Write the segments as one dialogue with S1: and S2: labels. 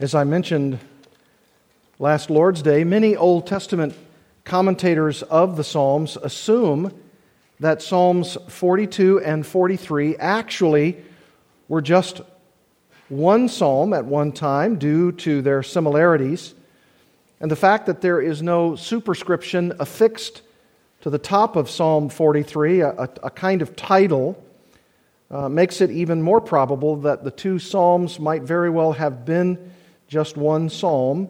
S1: As I mentioned last Lord's Day, many Old Testament commentators of the Psalms assume that Psalms 42 and 43 actually were just one psalm at one time due to their similarities, and the fact that there is no superscription affixed to the top of Psalm 43, a, a kind of title, uh, makes it even more probable that the two psalms might very well have been just one psalm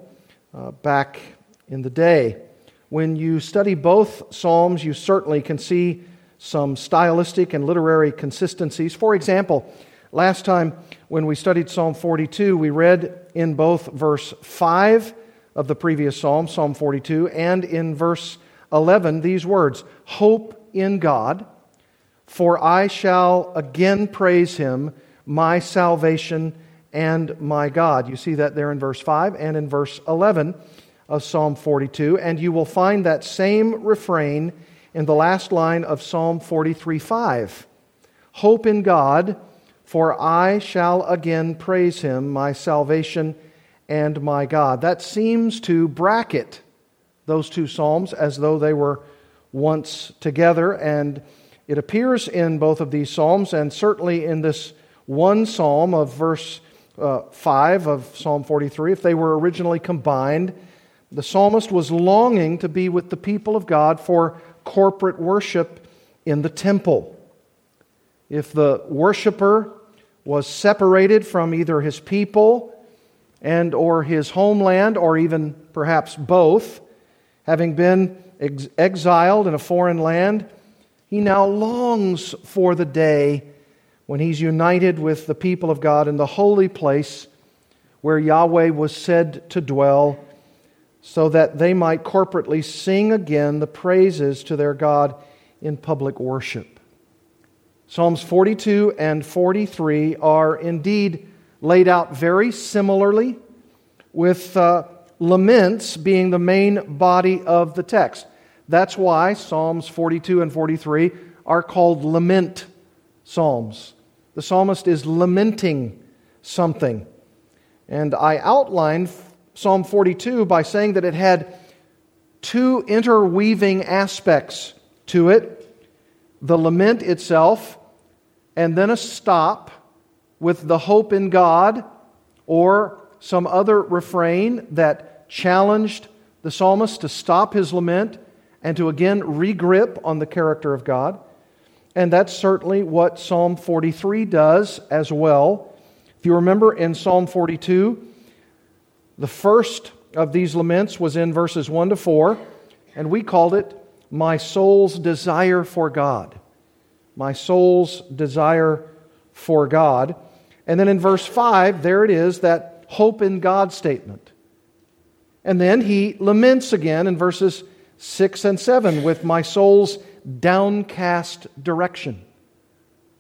S1: uh, back in the day. When you study both psalms, you certainly can see some stylistic and literary consistencies. For example, last time when we studied Psalm 42, we read in both verse 5 of the previous psalm, Psalm 42, and in verse 11 these words Hope in God, for I shall again praise him, my salvation and my God. You see that there in verse 5 and in verse 11 of Psalm 42. And you will find that same refrain in the last line of Psalm 43 5. Hope in God, for I shall again praise him, my salvation and my God. That seems to bracket those two Psalms as though they were once together. And it appears in both of these Psalms, and certainly in this one Psalm of verse uh, 5 of Psalm 43, if they were originally combined, the psalmist was longing to be with the people of God for corporate worship in the temple. If the worshiper was separated from either his people and or his homeland or even perhaps both, having been ex- exiled in a foreign land, he now longs for the day when he's united with the people of God in the holy place where Yahweh was said to dwell, so that they might corporately sing again the praises to their God in public worship. Psalms 42 and 43 are indeed laid out very similarly, with uh, laments being the main body of the text. That's why Psalms 42 and 43 are called lament psalms. The psalmist is lamenting something. And I outlined Psalm 42 by saying that it had two interweaving aspects to it the lament itself, and then a stop with the hope in God or some other refrain that challenged the psalmist to stop his lament and to again regrip on the character of God. And that's certainly what Psalm 43 does as well. If you remember in Psalm 42, the first of these laments was in verses 1 to 4, and we called it My Soul's Desire for God. My soul's desire for God. And then in verse 5, there it is, that hope in God statement. And then he laments again in verses 6 and 7 with my soul's downcast direction.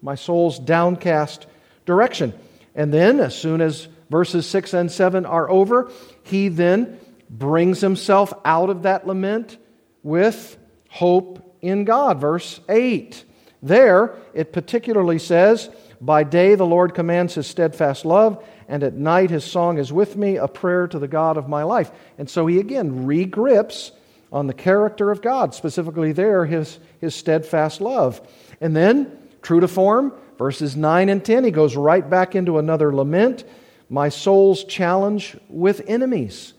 S1: My soul's downcast direction. And then, as soon as verses 6 and 7 are over, he then brings himself out of that lament with hope in God. Verse 8. There, it particularly says, By day the Lord commands his steadfast love, and at night his song is with me, a prayer to the God of my life. And so he again regrips on the character of God, specifically there, his, his steadfast love. And then, true to form, verses 9 and 10, he goes right back into another lament my soul's challenge with enemies.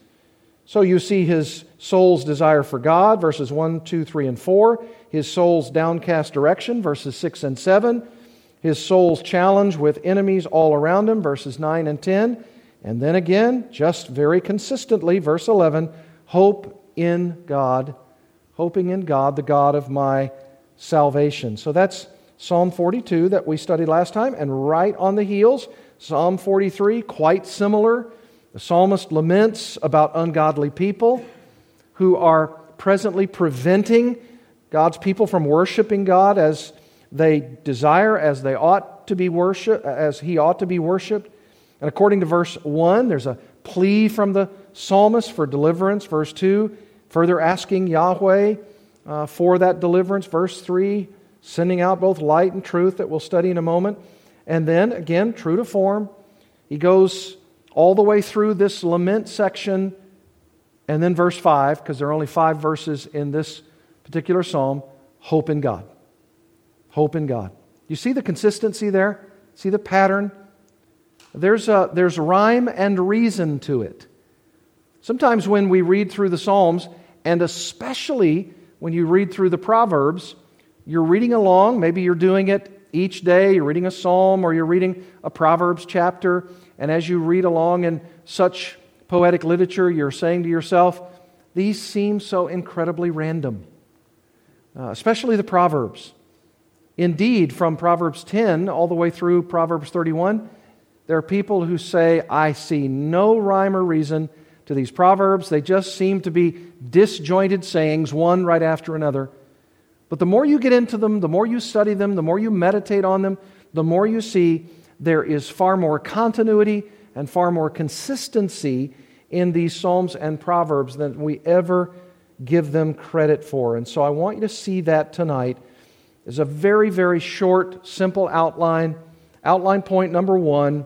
S1: So you see his soul's desire for God, verses 1, 2, 3, and 4, his soul's downcast direction, verses 6 and 7, his soul's challenge with enemies all around him, verses 9 and 10, and then again, just very consistently, verse 11, hope in God, hoping in God, the God of my salvation. So that's Psalm 42 that we studied last time, and right on the heels, Psalm 43, quite similar. The psalmist laments about ungodly people who are presently preventing God's people from worshiping God as they desire, as they ought to be worshiped, as he ought to be worshiped. And according to verse 1, there's a plea from the psalmist for deliverance. Verse 2, further asking Yahweh uh, for that deliverance. Verse 3, sending out both light and truth that we'll study in a moment. And then, again, true to form, he goes all the way through this lament section and then verse 5, because there are only five verses in this particular psalm hope in God. Hope in God. You see the consistency there? See the pattern? There's, a, there's rhyme and reason to it. Sometimes when we read through the Psalms, and especially when you read through the Proverbs, you're reading along, maybe you're doing it each day, you're reading a psalm or you're reading a Proverbs chapter, and as you read along in such poetic literature, you're saying to yourself, these seem so incredibly random, uh, especially the Proverbs. Indeed, from Proverbs 10 all the way through Proverbs 31, there are people who say, I see no rhyme or reason to these Proverbs. They just seem to be disjointed sayings, one right after another. But the more you get into them, the more you study them, the more you meditate on them, the more you see there is far more continuity and far more consistency in these Psalms and Proverbs than we ever give them credit for. And so I want you to see that tonight as a very, very short, simple outline. Outline point number one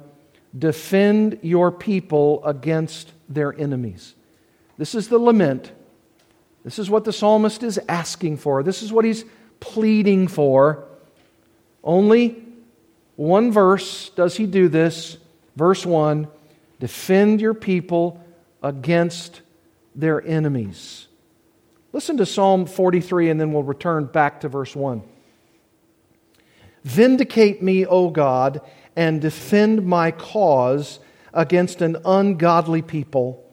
S1: defend your people against their enemies. This is the lament. This is what the psalmist is asking for. This is what he's pleading for. Only one verse does he do this. Verse 1 Defend your people against their enemies. Listen to Psalm 43, and then we'll return back to verse 1. Vindicate me, O God, and defend my cause against an ungodly people.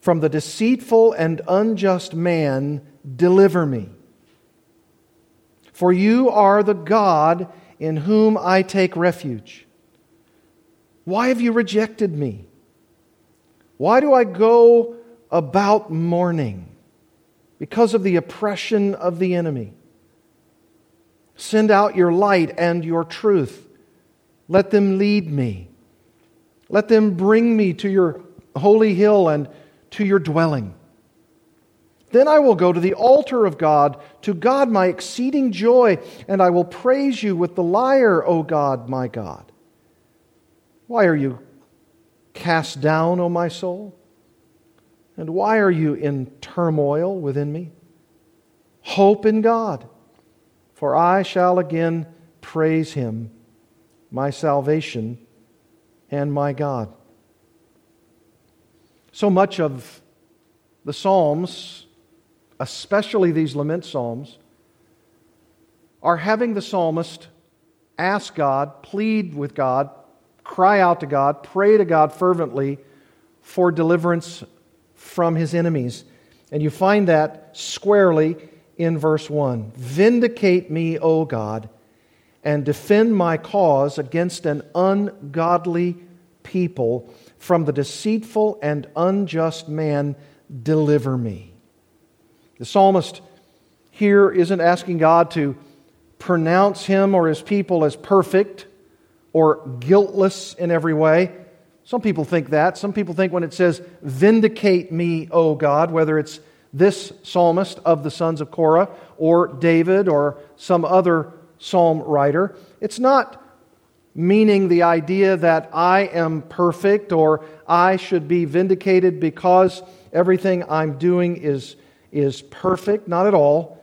S1: From the deceitful and unjust man, deliver me. For you are the God in whom I take refuge. Why have you rejected me? Why do I go about mourning? Because of the oppression of the enemy. Send out your light and your truth. Let them lead me. Let them bring me to your holy hill and to your dwelling. Then I will go to the altar of God, to God my exceeding joy, and I will praise you with the lyre, O God, my God. Why are you cast down, O my soul? And why are you in turmoil within me? Hope in God, for I shall again praise him, my salvation and my God. So much of the Psalms, especially these lament Psalms, are having the psalmist ask God, plead with God, cry out to God, pray to God fervently for deliverance from his enemies. And you find that squarely in verse 1. Vindicate me, O God, and defend my cause against an ungodly people. From the deceitful and unjust man, deliver me. The psalmist here isn't asking God to pronounce him or his people as perfect or guiltless in every way. Some people think that. Some people think when it says, Vindicate me, O God, whether it's this psalmist of the sons of Korah or David or some other psalm writer, it's not meaning the idea that I am perfect or I should be vindicated because everything I'm doing is, is perfect. Not at all.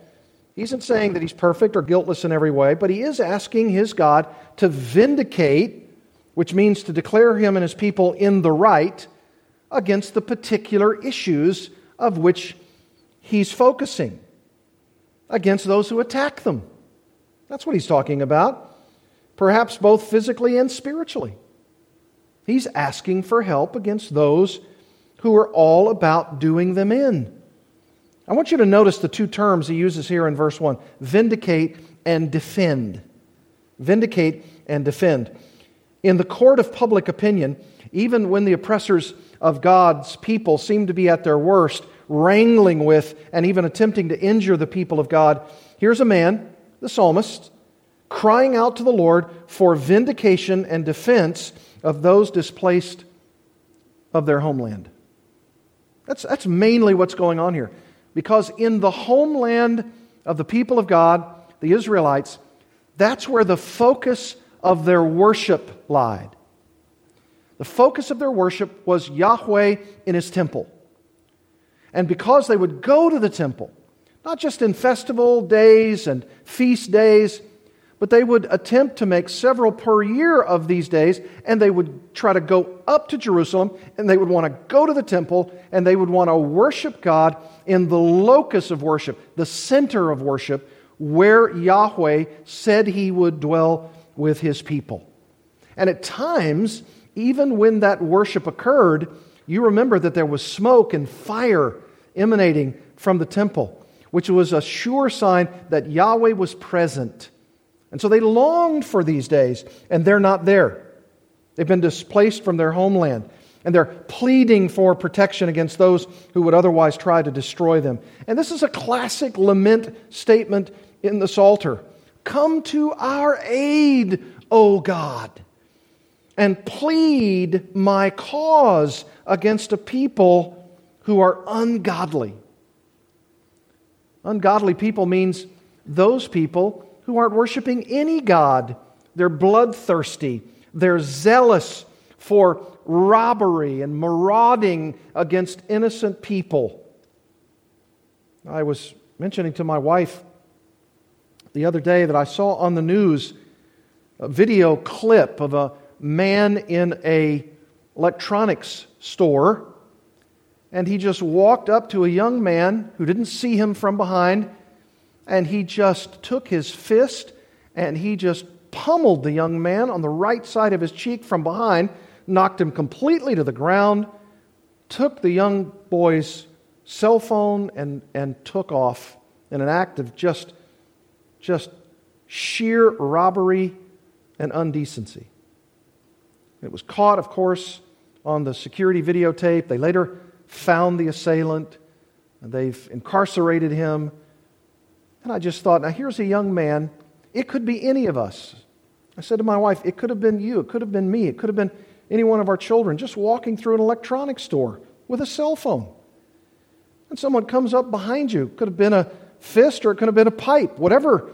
S1: He isn't saying that he's perfect or guiltless in every way, but he is asking his God to vindicate which means to declare him and his people in the right against the particular issues of which he's focusing, against those who attack them. That's what he's talking about, perhaps both physically and spiritually. He's asking for help against those who are all about doing them in. I want you to notice the two terms he uses here in verse 1 vindicate and defend. Vindicate and defend. In the court of public opinion, even when the oppressors of God's people seem to be at their worst, wrangling with and even attempting to injure the people of God, here's a man, the psalmist, crying out to the Lord for vindication and defense of those displaced of their homeland. That's, that's mainly what's going on here. Because in the homeland of the people of God, the Israelites, that's where the focus of their worship lied. The focus of their worship was Yahweh in his temple. And because they would go to the temple, not just in festival days and feast days, but they would attempt to make several per year of these days, and they would try to go up to Jerusalem, and they would want to go to the temple, and they would want to worship God in the locus of worship, the center of worship, where Yahweh said he would dwell with his people. And at times, even when that worship occurred, you remember that there was smoke and fire emanating from the temple, which was a sure sign that Yahweh was present. And so they longed for these days, and they're not there. They've been displaced from their homeland, and they're pleading for protection against those who would otherwise try to destroy them. And this is a classic lament statement in the Psalter Come to our aid, O God, and plead my cause against a people who are ungodly. Ungodly people means those people who aren't worshiping any God. They're bloodthirsty, they're zealous for robbery and marauding against innocent people. I was mentioning to my wife the other day that I saw on the news a video clip of a man in a electronics store and he just walked up to a young man who didn't see him from behind and he just took his fist and he just pummeled the young man on the right side of his cheek from behind, knocked him completely to the ground, took the young boy's cell phone and, and took off in an act of just, just sheer robbery and undecency. It was caught, of course, on the security videotape. They later found the assailant. They've incarcerated him. And I just thought, now here's a young man. It could be any of us. I said to my wife, it could have been you. It could have been me. It could have been any one of our children just walking through an electronics store with a cell phone. And someone comes up behind you. It could have been a fist or it could have been a pipe, whatever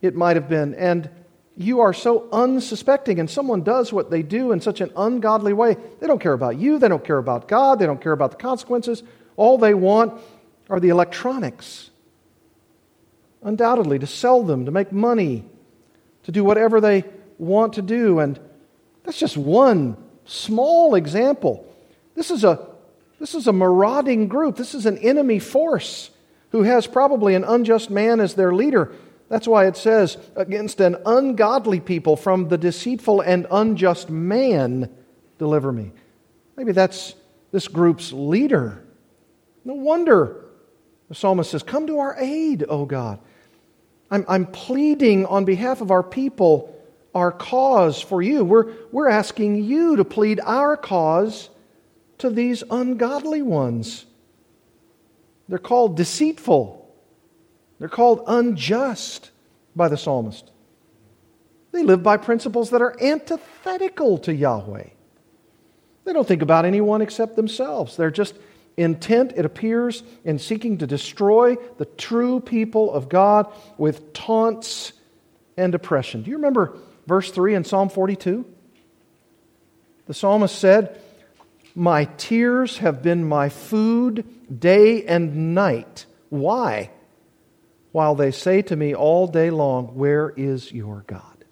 S1: it might have been. And you are so unsuspecting, and someone does what they do in such an ungodly way. They don't care about you. They don't care about God. They don't care about the consequences. All they want are the electronics undoubtedly, to sell them, to make money, to do whatever they want to do. And that's just one small example. This is a, this is a marauding group, this is an enemy force who has probably an unjust man as their leader. That's why it says, against an ungodly people from the deceitful and unjust man, deliver me. Maybe that's this group's leader. No wonder the psalmist says, Come to our aid, O God. I'm, I'm pleading on behalf of our people our cause for you. We're, we're asking you to plead our cause to these ungodly ones. They're called deceitful, they're called unjust by the psalmist. They live by principles that are antithetical to Yahweh. They don't think about anyone except themselves. They're just intent, it appears, in seeking to destroy the true people of God with taunts and oppression. Do you remember verse 3 in Psalm 42? The psalmist said, My tears have been my food day and night. Why? While they say to me all day long, Where is your God?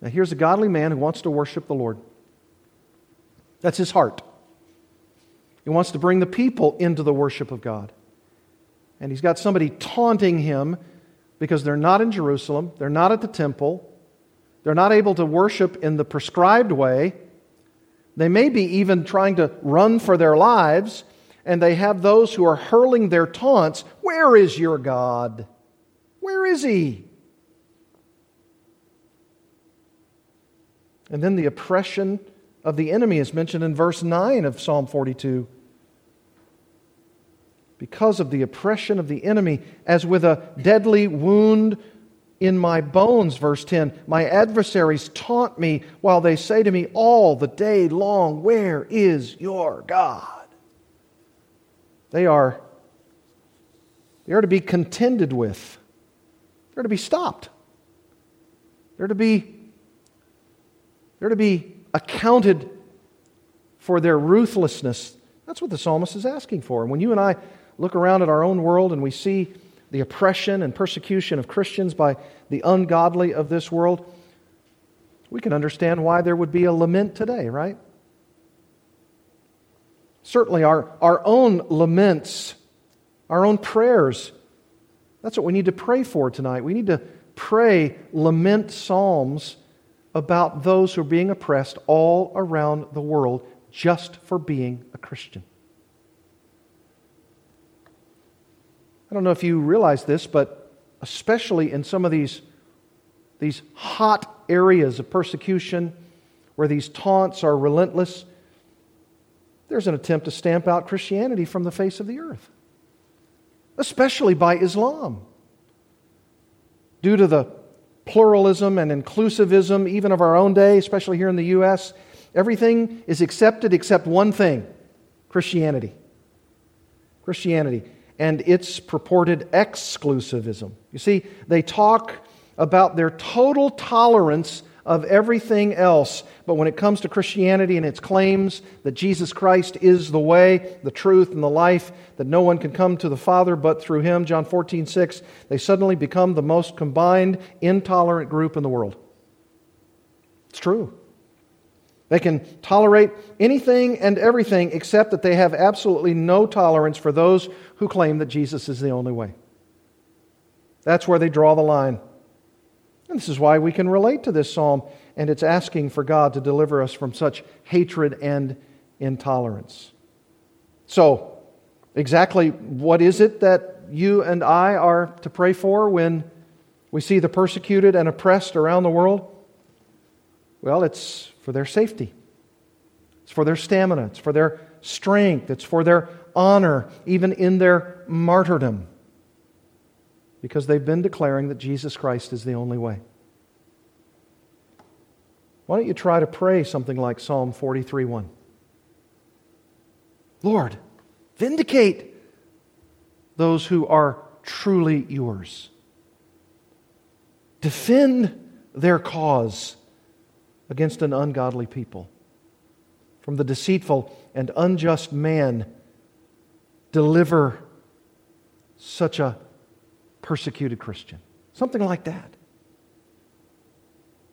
S1: Now, here's a godly man who wants to worship the Lord. That's his heart. He wants to bring the people into the worship of God. And he's got somebody taunting him because they're not in Jerusalem, they're not at the temple, they're not able to worship in the prescribed way. They may be even trying to run for their lives, and they have those who are hurling their taunts Where is your God? Where is he? And then the oppression of the enemy is mentioned in verse 9 of Psalm 42. Because of the oppression of the enemy, as with a deadly wound in my bones, verse 10, my adversaries taunt me while they say to me all the day long, Where is your God? They are, they are to be contended with, they're to be stopped, they're to be They're to be accounted for their ruthlessness. That's what the psalmist is asking for. And when you and I look around at our own world and we see the oppression and persecution of Christians by the ungodly of this world, we can understand why there would be a lament today, right? Certainly, our, our own laments, our own prayers, that's what we need to pray for tonight. We need to pray lament psalms about those who are being oppressed all around the world just for being a Christian. I don't know if you realize this, but especially in some of these, these hot areas of persecution where these taunts are relentless, there's an attempt to stamp out Christianity from the face of the earth, especially by Islam. Due to the pluralism and inclusivism, even of our own day, especially here in the U.S., everything is accepted except one thing Christianity. Christianity and its purported exclusivism. You see, they talk about their total tolerance of everything else. But when it comes to Christianity and its claims that Jesus Christ is the way, the truth, and the life, that no one can come to the Father but through him, John 14, 6, they suddenly become the most combined, intolerant group in the world. It's true. They can tolerate anything and everything except that they have absolutely no tolerance for those who claim that Jesus is the only way. That's where they draw the line. And this is why we can relate to this psalm, and it's asking for God to deliver us from such hatred and intolerance. So, exactly what is it that you and I are to pray for when we see the persecuted and oppressed around the world? Well, it's for their safety, it's for their stamina, it's for their strength, it's for their honor, even in their martyrdom because they've been declaring that Jesus Christ is the only way. Why don't you try to pray something like Psalm 43 1? Lord, vindicate those who are truly yours. Defend their cause against an ungodly people. From the deceitful and unjust man, deliver such a persecuted Christian. Something like that.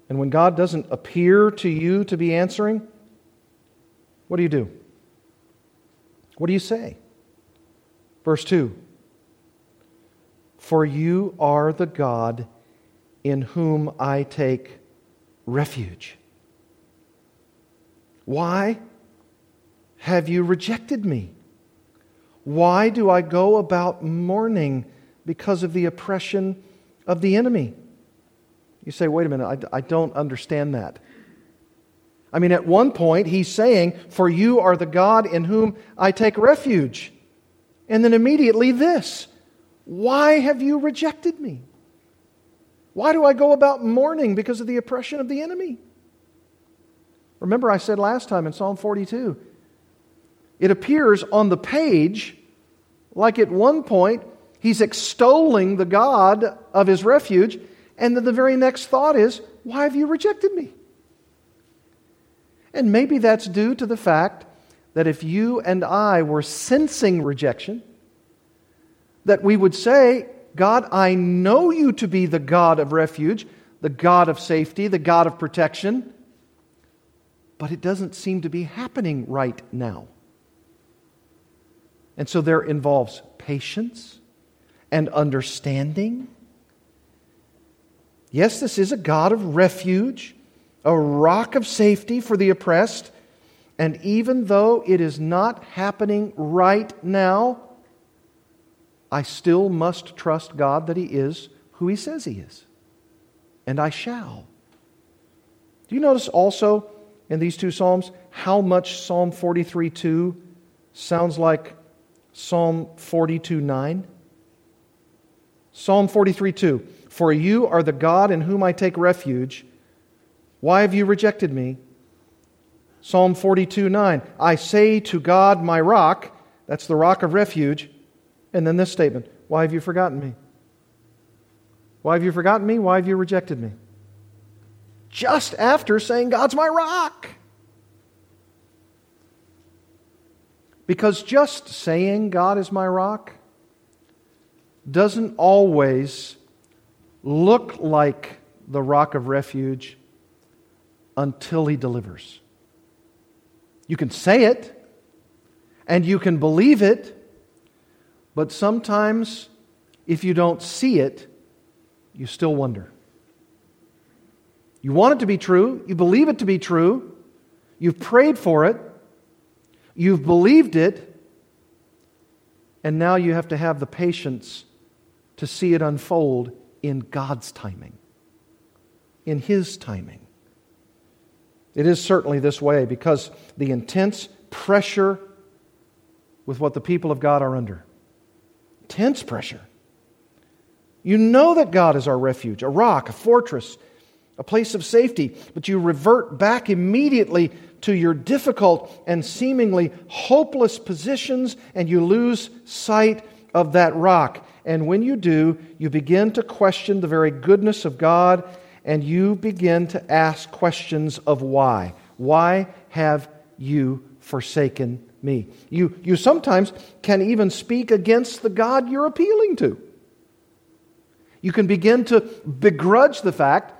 S1: And when God doesn't appear to you to be answering, what do you do? What do you say? Verse 2 For you are the God in whom I take refuge. Why have you rejected me? Why do I go about mourning? Because of the oppression of the enemy. You say, wait a minute, I, I don't understand that. I mean, at one point, he's saying, For you are the God in whom I take refuge. And then immediately this Why have you rejected me? Why do I go about mourning because of the oppression of the enemy? Remember, I said last time in Psalm 42, it appears on the page like at one point He's extolling the God of his refuge, and then the very next thought is, Why have you rejected me? And maybe that's due to the fact that if you and I were sensing rejection, that we would say, God, I know you to be the God of refuge, the God of safety, the God of protection, but it doesn't seem to be happening right now. And so there involves patience and understanding. Yes, this is a God of refuge, a rock of safety for the oppressed. And even though it is not happening right now, I still must trust God that He is who He says He is. And I shall. Do you notice also in these two Psalms how much Psalm 43 2 sounds like Psalm 42 9? Psalm 43 2. For you are the God in whom I take refuge. Why have you rejected me? Psalm 42 9. I say to God, my rock, that's the rock of refuge. And then this statement Why have you forgotten me? Why have you forgotten me? Why have you rejected me? just after saying, God's my rock. Because just saying God is my rock doesn't always look like the rock of refuge until He delivers. You can say it and you can believe it, but sometimes if you don't see it, you still wonder. You want it to be true, you believe it to be true, you've prayed for it, you've believed it, and now you have to have the patience to see it unfold in God's timing, in His timing. It is certainly this way because the intense pressure with what the people of God are under. Intense pressure. You know that God is our refuge, a rock, a fortress, a place of safety, but you revert back immediately to your difficult and seemingly hopeless positions and you lose sight of that rock. And when you do, you begin to question the very goodness of God and you begin to ask questions of why. Why have you forsaken me? You, you sometimes can even speak against the God you're appealing to. You can begin to begrudge the fact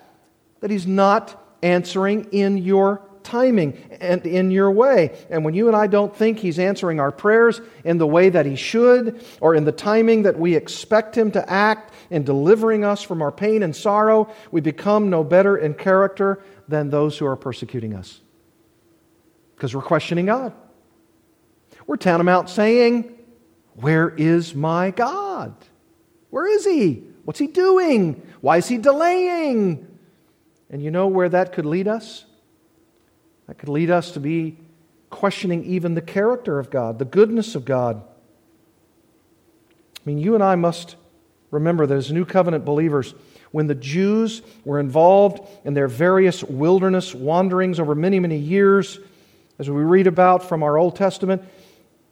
S1: that He's not answering in your timing and in your way. And when you and I don't think He's answering our prayers in the way that He should, or in the timing that we expect Him to act in delivering us from our pain and sorrow, we become no better in character than those who are persecuting us. Because we're questioning God. We're tantamount saying, Where is my God? Where is He? What's He doing? Why is He delaying? And you know where that could lead us? That could lead us to be questioning even the character of God, the goodness of God. I mean, you and I must remember that as New Covenant believers, when the Jews were involved in their various wilderness wanderings over many, many years, as we read about from our Old Testament,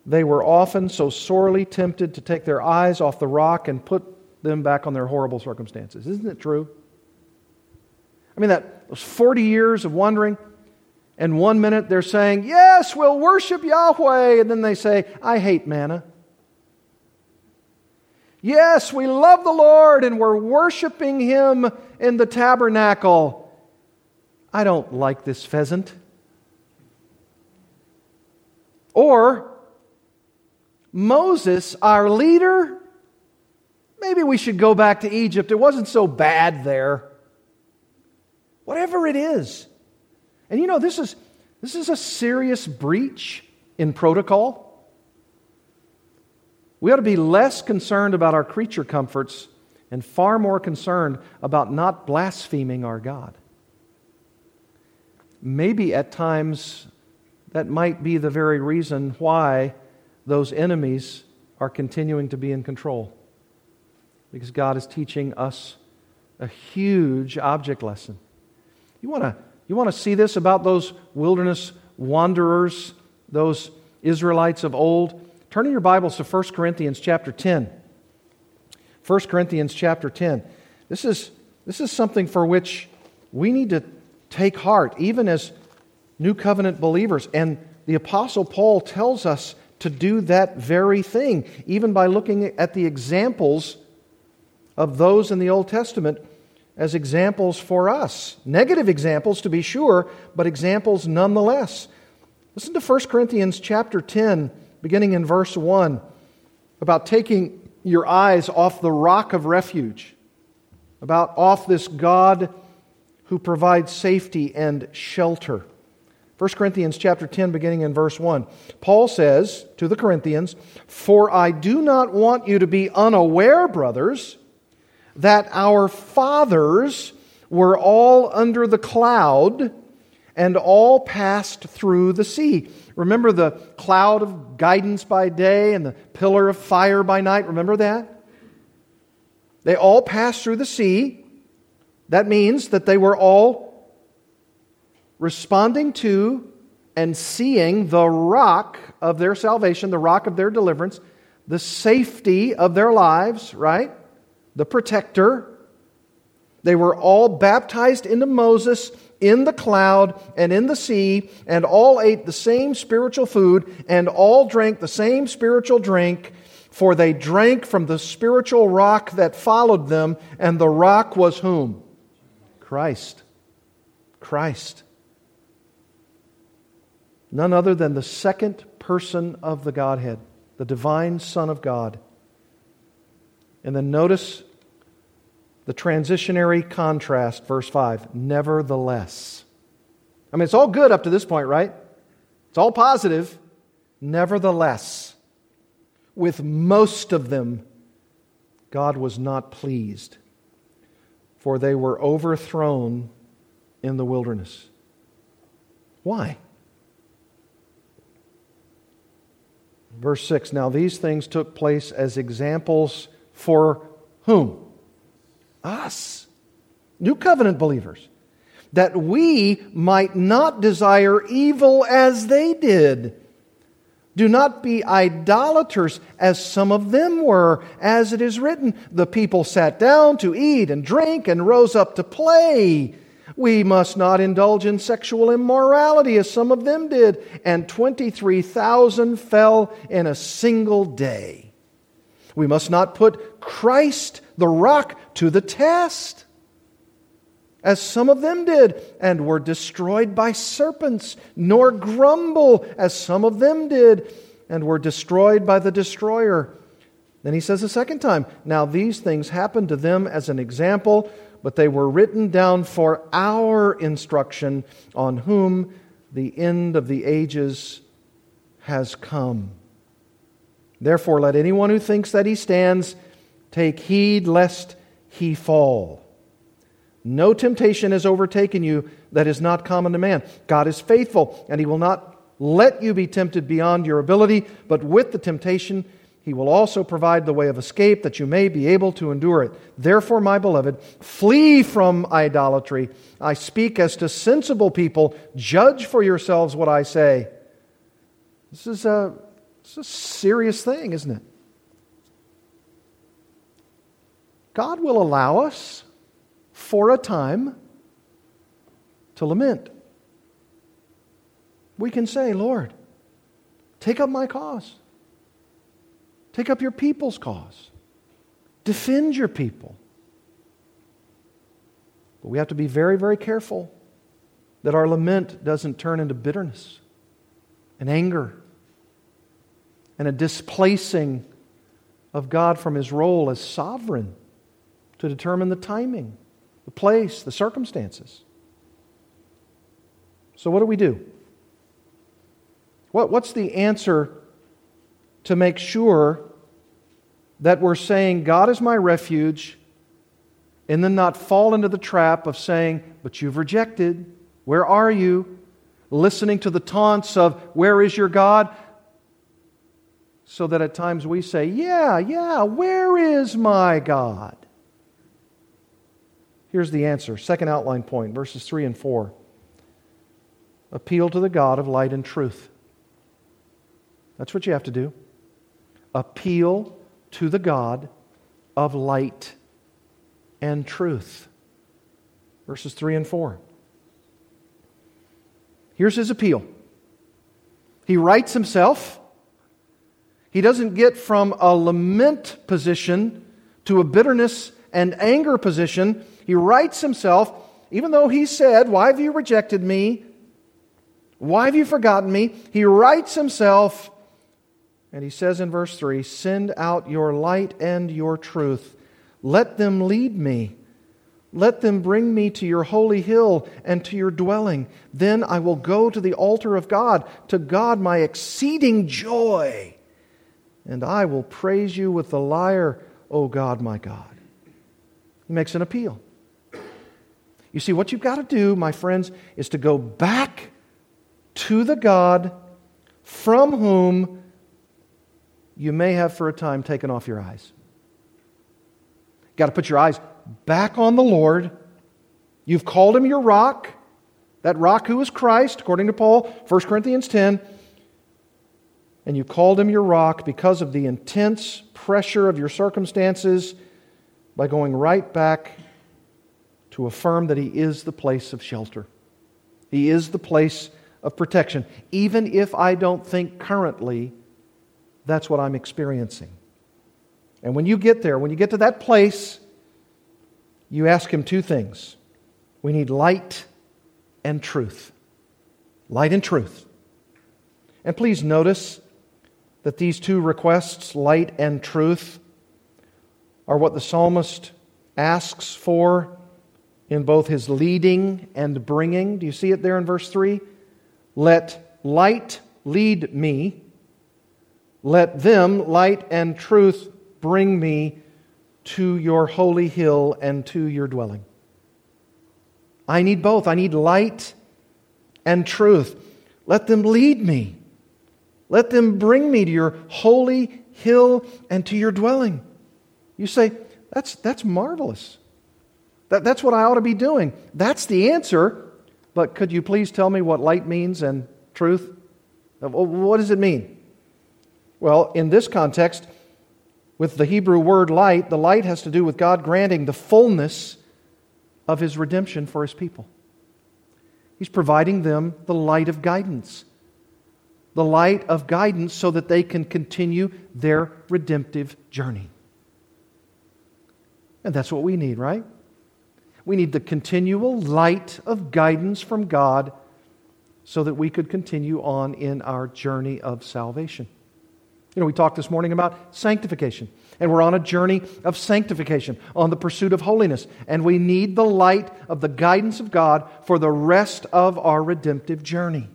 S1: they were often so sorely tempted to take their eyes off the rock and put them back on their horrible circumstances. Isn't it true? I mean, that those 40 years of wandering, and one minute they're saying, Yes, we'll worship Yahweh. And then they say, I hate manna. Yes, we love the Lord and we're worshiping Him in the tabernacle. I don't like this pheasant. Or, Moses, our leader, maybe we should go back to Egypt. It wasn't so bad there. Whatever it is. And you know, this is, this is a serious breach in protocol. We ought to be less concerned about our creature comforts and far more concerned about not blaspheming our God. Maybe at times that might be the very reason why those enemies are continuing to be in control. Because God is teaching us a huge object lesson. You want to you want to see this about those wilderness wanderers, those Israelites of old? Turn in your Bibles to 1 Corinthians chapter 10. 1 Corinthians chapter 10. This is, this is something for which we need to take heart, even as new covenant believers. And the Apostle Paul tells us to do that very thing, even by looking at the examples of those in the Old Testament as examples for us. Negative examples, to be sure, but examples nonetheless. Listen to 1 Corinthians chapter 10, beginning in verse 1, about taking your eyes off the rock of refuge, about off this God who provides safety and shelter. 1 Corinthians chapter 10 beginning in verse 1. Paul says to the Corinthians, "For I do not want you to be unaware, brothers, that our fathers were all under the cloud and all passed through the sea. Remember the cloud of guidance by day and the pillar of fire by night? Remember that? They all passed through the sea. That means that they were all responding to and seeing the rock of their salvation, the rock of their deliverance, the safety of their lives, right? The protector. They were all baptized into Moses in the cloud and in the sea, and all ate the same spiritual food, and all drank the same spiritual drink, for they drank from the spiritual rock that followed them, and the rock was whom? Christ. Christ. None other than the second person of the Godhead, the divine Son of God. And then notice the transitionary contrast, verse 5. Nevertheless. I mean, it's all good up to this point, right? It's all positive. Nevertheless, with most of them, God was not pleased, for they were overthrown in the wilderness. Why? Verse 6 Now these things took place as examples for whom? Us, New Covenant believers, that we might not desire evil as they did. Do not be idolaters as some of them were, as it is written, the people sat down to eat and drink and rose up to play. We must not indulge in sexual immorality as some of them did, and 23,000 fell in a single day. We must not put Christ, the rock, to the test, as some of them did, and were destroyed by serpents, nor grumble, as some of them did, and were destroyed by the destroyer. Then he says a second time, Now these things happened to them as an example but they were written down for our instruction, on whom the end of the ages has come. Therefore, let anyone who thinks that he stands take heed lest he fall. No temptation has overtaken you that is not common to man. God is faithful, and he will not let you be tempted beyond your ability, but with the temptation, he will also provide the way of escape that you may be able to endure it. Therefore, my beloved, flee from idolatry. I speak as to sensible people. Judge for yourselves what I say. This is a, this is a serious thing, isn't it? God will allow us for a time to lament. We can say, Lord, take up my cause. Take up your people's cause. Defend your people. But we have to be very, very careful that our lament doesn't turn into bitterness and anger and a displacing of God from his role as sovereign to determine the timing, the place, the circumstances. So, what do we do? What, what's the answer to make sure that we're saying, God is my refuge, and then not fall into the trap of saying, But you've rejected. Where are you? Listening to the taunts of, Where is your God? So that at times we say, Yeah, yeah, where is my God? Here's the answer. Second outline point, verses 3 and 4. Appeal to the God of light and truth. That's what you have to do appeal to the God of light and truth. Verses 3 and 4. Here's his appeal. He rights himself. He doesn't get from a lament position to a bitterness and anger position. He rights himself, even though he said, Why have you rejected me? Why have you forgotten me? He rights himself and he says in verse 3 Send out your light and your truth. Let them lead me. Let them bring me to your holy hill and to your dwelling. Then I will go to the altar of God, to God my exceeding joy. And I will praise you with the lyre, O God my God. He makes an appeal. You see, what you've got to do, my friends, is to go back to the God from whom you may have for a time taken off your eyes. You've got to put your eyes back on the Lord. You've called him your rock, that rock who is Christ, according to Paul, 1 Corinthians 10. And you called him your rock because of the intense pressure of your circumstances by going right back to affirm that he is the place of shelter. He is the place of protection, even if I don't think currently that's what I'm experiencing. And when you get there, when you get to that place, you ask Him two things. We need light and truth. Light and truth. And please notice that these two requests, light and truth, are what the psalmist asks for in both his leading and bringing. Do you see it there in verse 3? Let light lead me. Let them, light and truth, bring me to your holy hill and to your dwelling. I need both. I need light and truth. Let them lead me. Let them bring me to your holy hill and to your dwelling. You say, that's, that's marvelous. That, that's what I ought to be doing. That's the answer. But could you please tell me what light means and truth? Uh, what does it mean? Well, in this context, with the Hebrew word light, the light has to do with God granting the fullness of his redemption for his people. He's providing them the light of guidance. The light of guidance so that they can continue their redemptive journey. And that's what we need, right? We need the continual light of guidance from God so that we could continue on in our journey of salvation. You know, we talked this morning about sanctification, and we're on a journey of sanctification, on the pursuit of holiness, and we need the light of the guidance of God for the rest of our redemptive journey.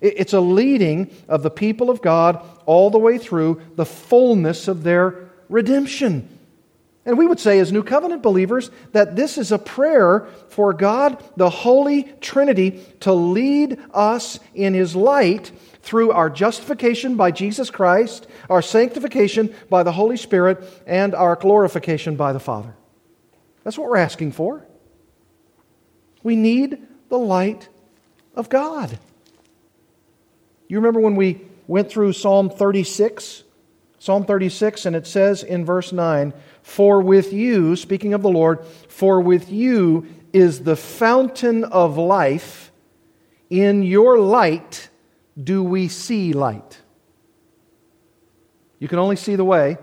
S1: It's a leading of the people of God all the way through the fullness of their redemption. And we would say, as New Covenant believers, that this is a prayer for God, the Holy Trinity, to lead us in His light through our justification by Jesus Christ, our sanctification by the Holy Spirit, and our glorification by the Father. That's what we're asking for. We need the light of God. You remember when we went through Psalm 36? Psalm 36, and it says in verse 9, For with you, speaking of the Lord, for with you is the fountain of life. In your light do we see light. You can only see the way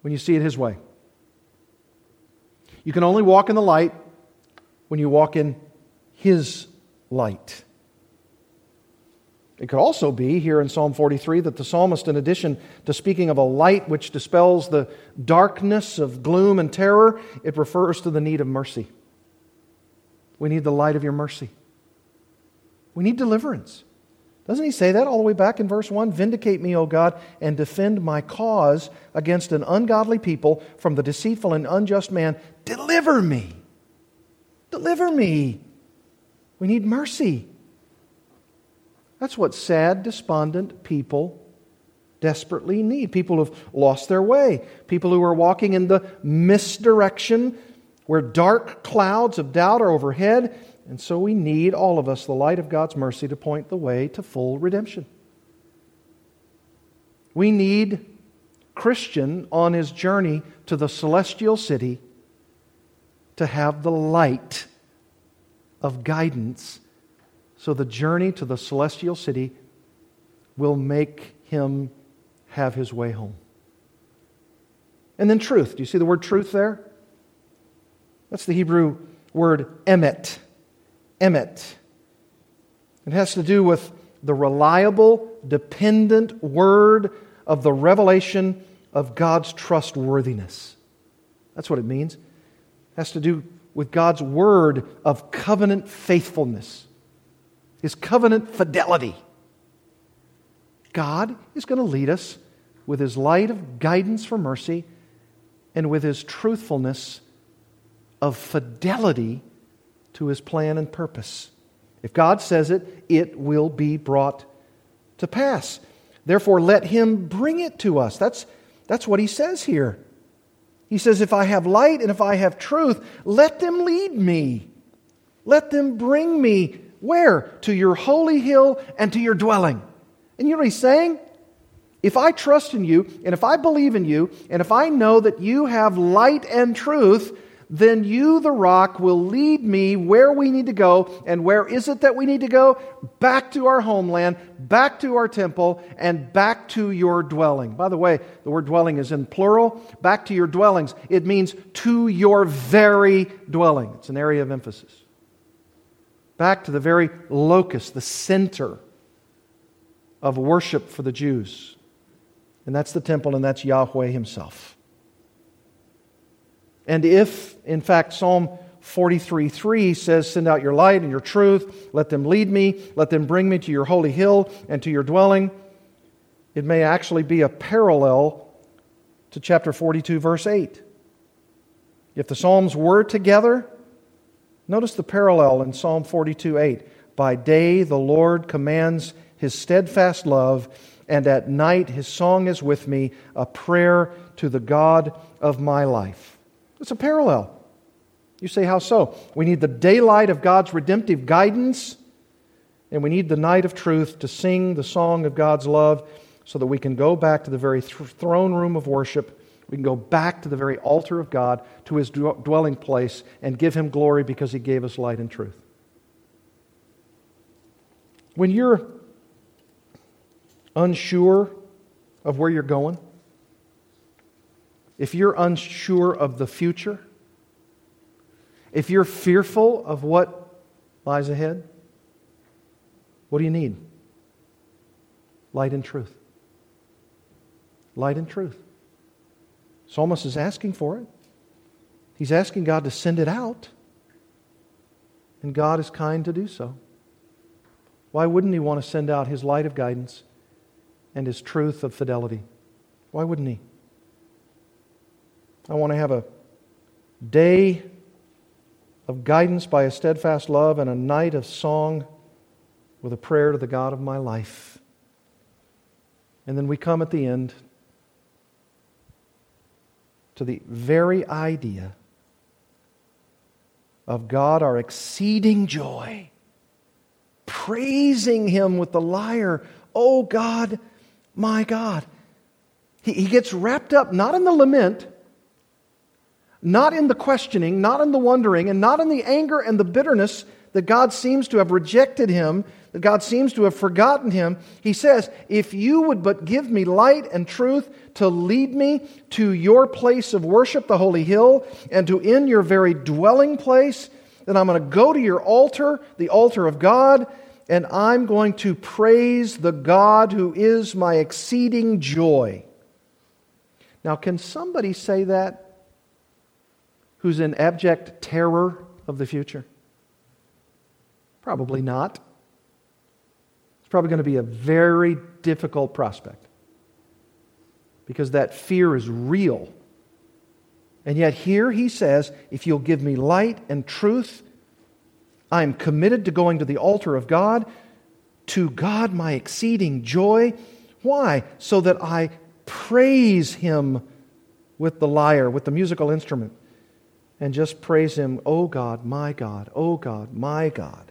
S1: when you see it His way. You can only walk in the light when you walk in His light. It could also be here in Psalm 43 that the psalmist, in addition to speaking of a light which dispels the darkness of gloom and terror, it refers to the need of mercy. We need the light of your mercy. We need deliverance. Doesn't he say that all the way back in verse 1? Vindicate me, O God, and defend my cause against an ungodly people from the deceitful and unjust man. Deliver me. Deliver me. We need mercy. That's what sad, despondent people desperately need. People who've lost their way, people who are walking in the misdirection where dark clouds of doubt are overhead. And so we need, all of us, the light of God's mercy to point the way to full redemption. We need Christian on his journey to the celestial city to have the light of guidance so the journey to the celestial city will make him have his way home. And then truth. Do you see the word truth there? That's the Hebrew word emet. Emet. It has to do with the reliable, dependent word of the revelation of God's trustworthiness. That's what it means. It has to do with God's word of covenant faithfulness his covenant fidelity. God is going to lead us with his light of guidance for mercy and with his truthfulness of fidelity to his plan and purpose. If God says it, it will be brought to pass. Therefore, let him bring it to us. That's, that's what he says here. He says, If I have light and if I have truth, let them lead me. Let them bring me where? To your holy hill and to your dwelling. And you know what he's saying? If I trust in you, and if I believe in you, and if I know that you have light and truth, then you, the rock, will lead me where we need to go. And where is it that we need to go? Back to our homeland, back to our temple, and back to your dwelling. By the way, the word dwelling is in plural. Back to your dwellings. It means to your very dwelling. It's an area of emphasis. Back to the very locus, the center of worship for the Jews. And that's the temple, and that's Yahweh Himself. And if, in fact, Psalm 43 3 says, Send out your light and your truth, let them lead me, let them bring me to your holy hill and to your dwelling, it may actually be a parallel to chapter 42, verse 8. If the Psalms were together, notice the parallel in Psalm 42 8. By day the Lord commands his steadfast love, and at night his song is with me, a prayer to the God of my life. It's a parallel. You say, how so? We need the daylight of God's redemptive guidance, and we need the night of truth to sing the song of God's love so that we can go back to the very th- throne room of worship. We can go back to the very altar of God, to his dwelling place, and give him glory because he gave us light and truth. When you're unsure of where you're going, if you're unsure of the future, if you're fearful of what lies ahead, what do you need? Light and truth. Light and truth. Psalmist is asking for it. He's asking God to send it out. And God is kind to do so. Why wouldn't He want to send out His light of guidance and His truth of fidelity? Why wouldn't He? I want to have a day of guidance by a steadfast love and a night of song with a prayer to the God of my life. And then we come at the end to the very idea of God, our exceeding joy, praising Him with the lyre. Oh God, my God. He, he gets wrapped up not in the lament, not in the questioning, not in the wondering, and not in the anger and the bitterness that God seems to have rejected him, that God seems to have forgotten him. He says, If you would but give me light and truth to lead me to your place of worship, the holy hill, and to in your very dwelling place, then I'm going to go to your altar, the altar of God, and I'm going to praise the God who is my exceeding joy. Now, can somebody say that who's in abject terror of the future? Probably not. It's probably going to be a very difficult prospect because that fear is real. And yet, here he says, if you'll give me light and truth, I am committed to going to the altar of God, to God my exceeding joy. Why? So that I praise him with the lyre, with the musical instrument and just praise Him, Oh God, my God, oh God, my God.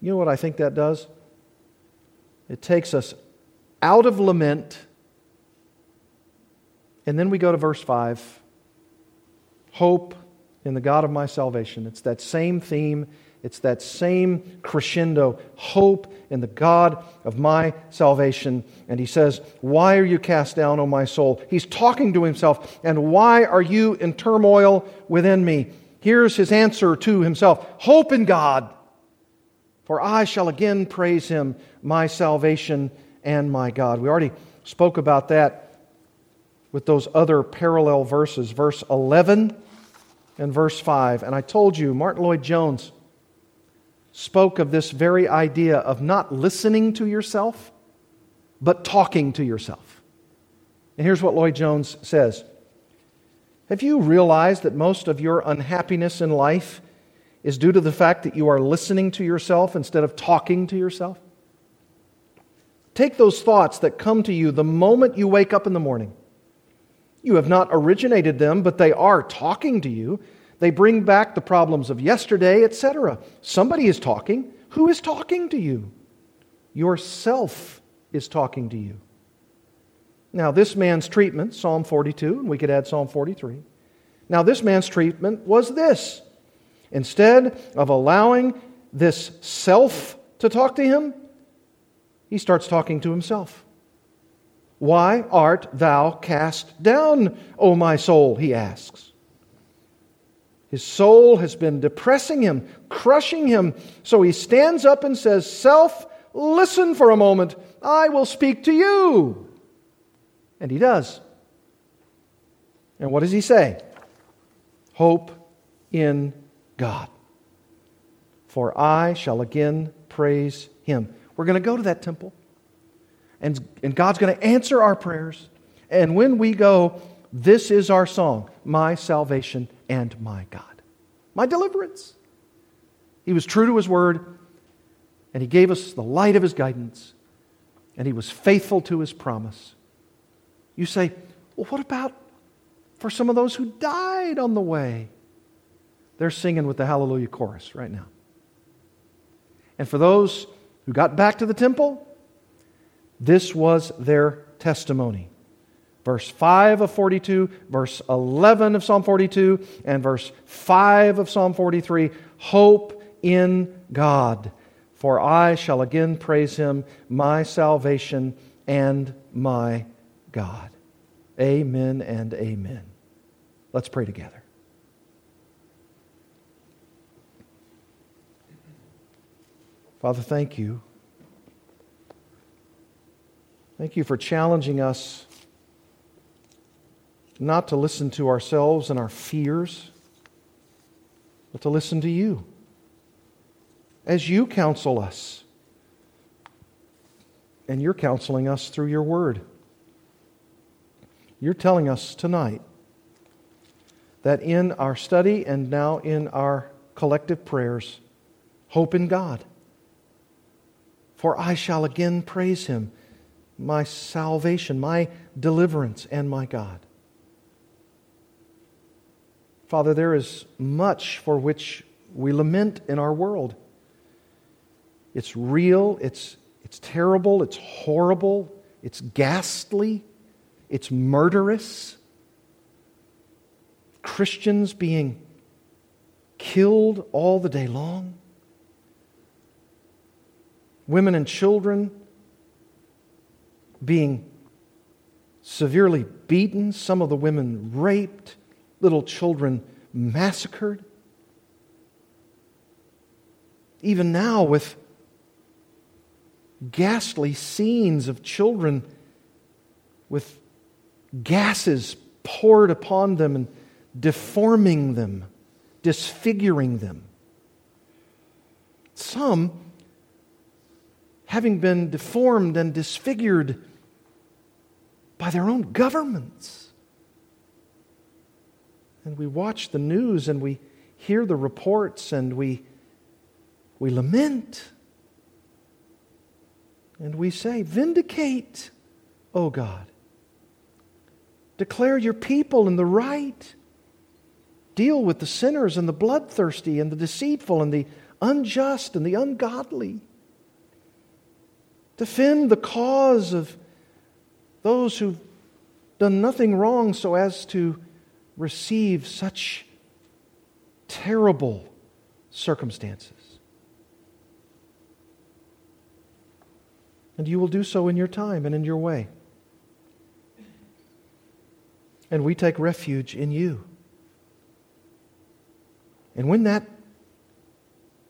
S1: You know what I think that does? It takes us out of lament, and then we go to verse 5 hope in the God of my salvation. It's that same theme it's that same crescendo hope in the God of my salvation. And he says, Why are you cast down, O my soul? He's talking to himself. And why are you in turmoil within me? Here's his answer to himself Hope in God, for I shall again praise him, my salvation and my God. We already spoke about that with those other parallel verses, verse 11 and verse 5. And I told you, Martyn Lloyd-Jones spoke of this very idea of not listening to yourself, but talking to yourself. And here's what Lloyd-Jones says Have you realized that most of your unhappiness in life is due to the fact that you are listening to yourself instead of talking to yourself? Take those thoughts that come to you the moment you wake up in the morning. You have not originated them, but they are talking to you. They bring back the problems of yesterday, etc. Somebody is talking. Who is talking to you? Yourself is talking to you. Now, this man's treatment, Psalm 42, and we could add Psalm 43, Now, this man's treatment was this instead of allowing this self to talk to him, he starts talking to himself. Why art thou cast down, O my soul? He asks. His soul has been depressing him, crushing him. So he stands up and says, Self, listen for a moment. I will speak to you. And he does. And what does he say? Hope in God. For I shall again praise him. We're going to go to that temple. And, and God's going to answer our prayers. And when we go, this is our song My salvation and my God, my deliverance. He was true to his word, and he gave us the light of his guidance, and he was faithful to his promise. You say, well, what about for some of those who died on the way? They're singing with the Hallelujah chorus right now. And for those who got back to the temple, this was their testimony. Verse 5 of 42, verse 11 of Psalm 42, and verse 5 of Psalm 43 Hope in God, for I shall again praise him, my salvation and my God. Amen and amen. Let's pray together. Father, thank you. Thank you for challenging us not to listen to ourselves and our fears, but to listen to you as you counsel us. And you're counseling us through your word. You're telling us tonight that in our study and now in our collective prayers, hope in God. For I shall again praise him my salvation, my deliverance, and my God. Father, there is much for which we lament in our world. It's real, it's, it's terrible, it's horrible, it's ghastly, it's murderous. Christians being killed all the day long, women and children being severely beaten, some of the women raped, little children massacred. Even now, with ghastly scenes of children with gases poured upon them and deforming them, disfiguring them. Some having been deformed and disfigured by their own governments. And we watch the news and we hear the reports and we, we lament. And we say, Vindicate, O God. Declare your people in the right. Deal with the sinners and the bloodthirsty and the deceitful and the unjust and the ungodly. Defend the cause of those who've done nothing wrong so as to receive such terrible circumstances. And you will do so in your time and in your way. And we take refuge in you. And when that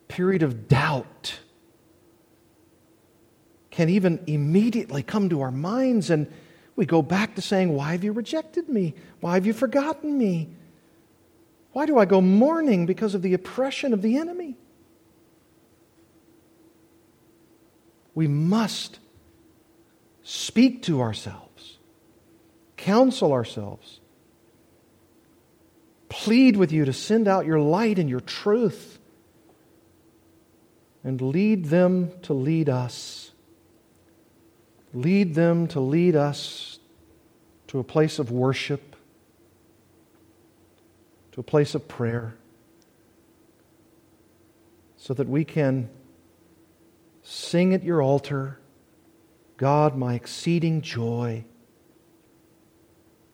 S1: period of doubt can even immediately come to our minds and we go back to saying, Why have you rejected me? Why have you forgotten me? Why do I go mourning because of the oppression of the enemy? We must speak to ourselves, counsel ourselves, plead with you to send out your light and your truth, and lead them to lead us Lead them to lead us to a place of worship, to a place of prayer, so that we can sing at your altar, God, my exceeding joy.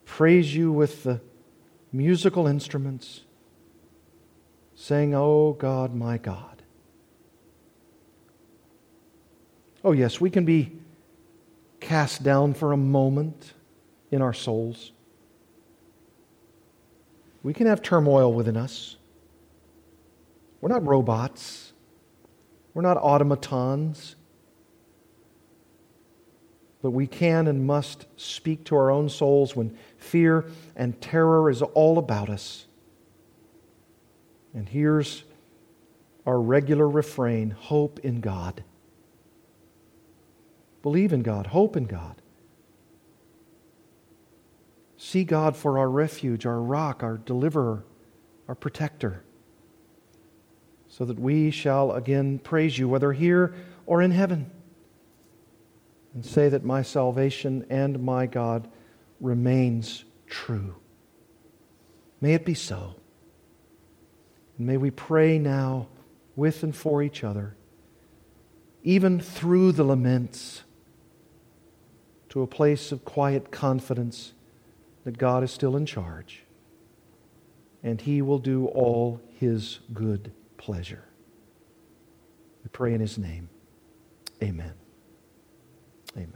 S1: Praise you with the musical instruments, saying, Oh God, my God. Oh, yes, we can be cast down for a moment in our souls. We can have turmoil within us. We're not robots. We're not automatons. But we can and must speak to our own souls when fear and terror is all about us. And here's our regular refrain hope in God. Believe in God, hope in God. See God for our refuge, our rock, our deliverer, our protector, so that we shall again praise you, whether here or in heaven and say that my salvation and my God remains true. May it be so. And may we pray now with and for each other, even through the laments, to a place of quiet confidence that God is still in charge and He will do all His good pleasure. We pray in His name. Amen. Amen.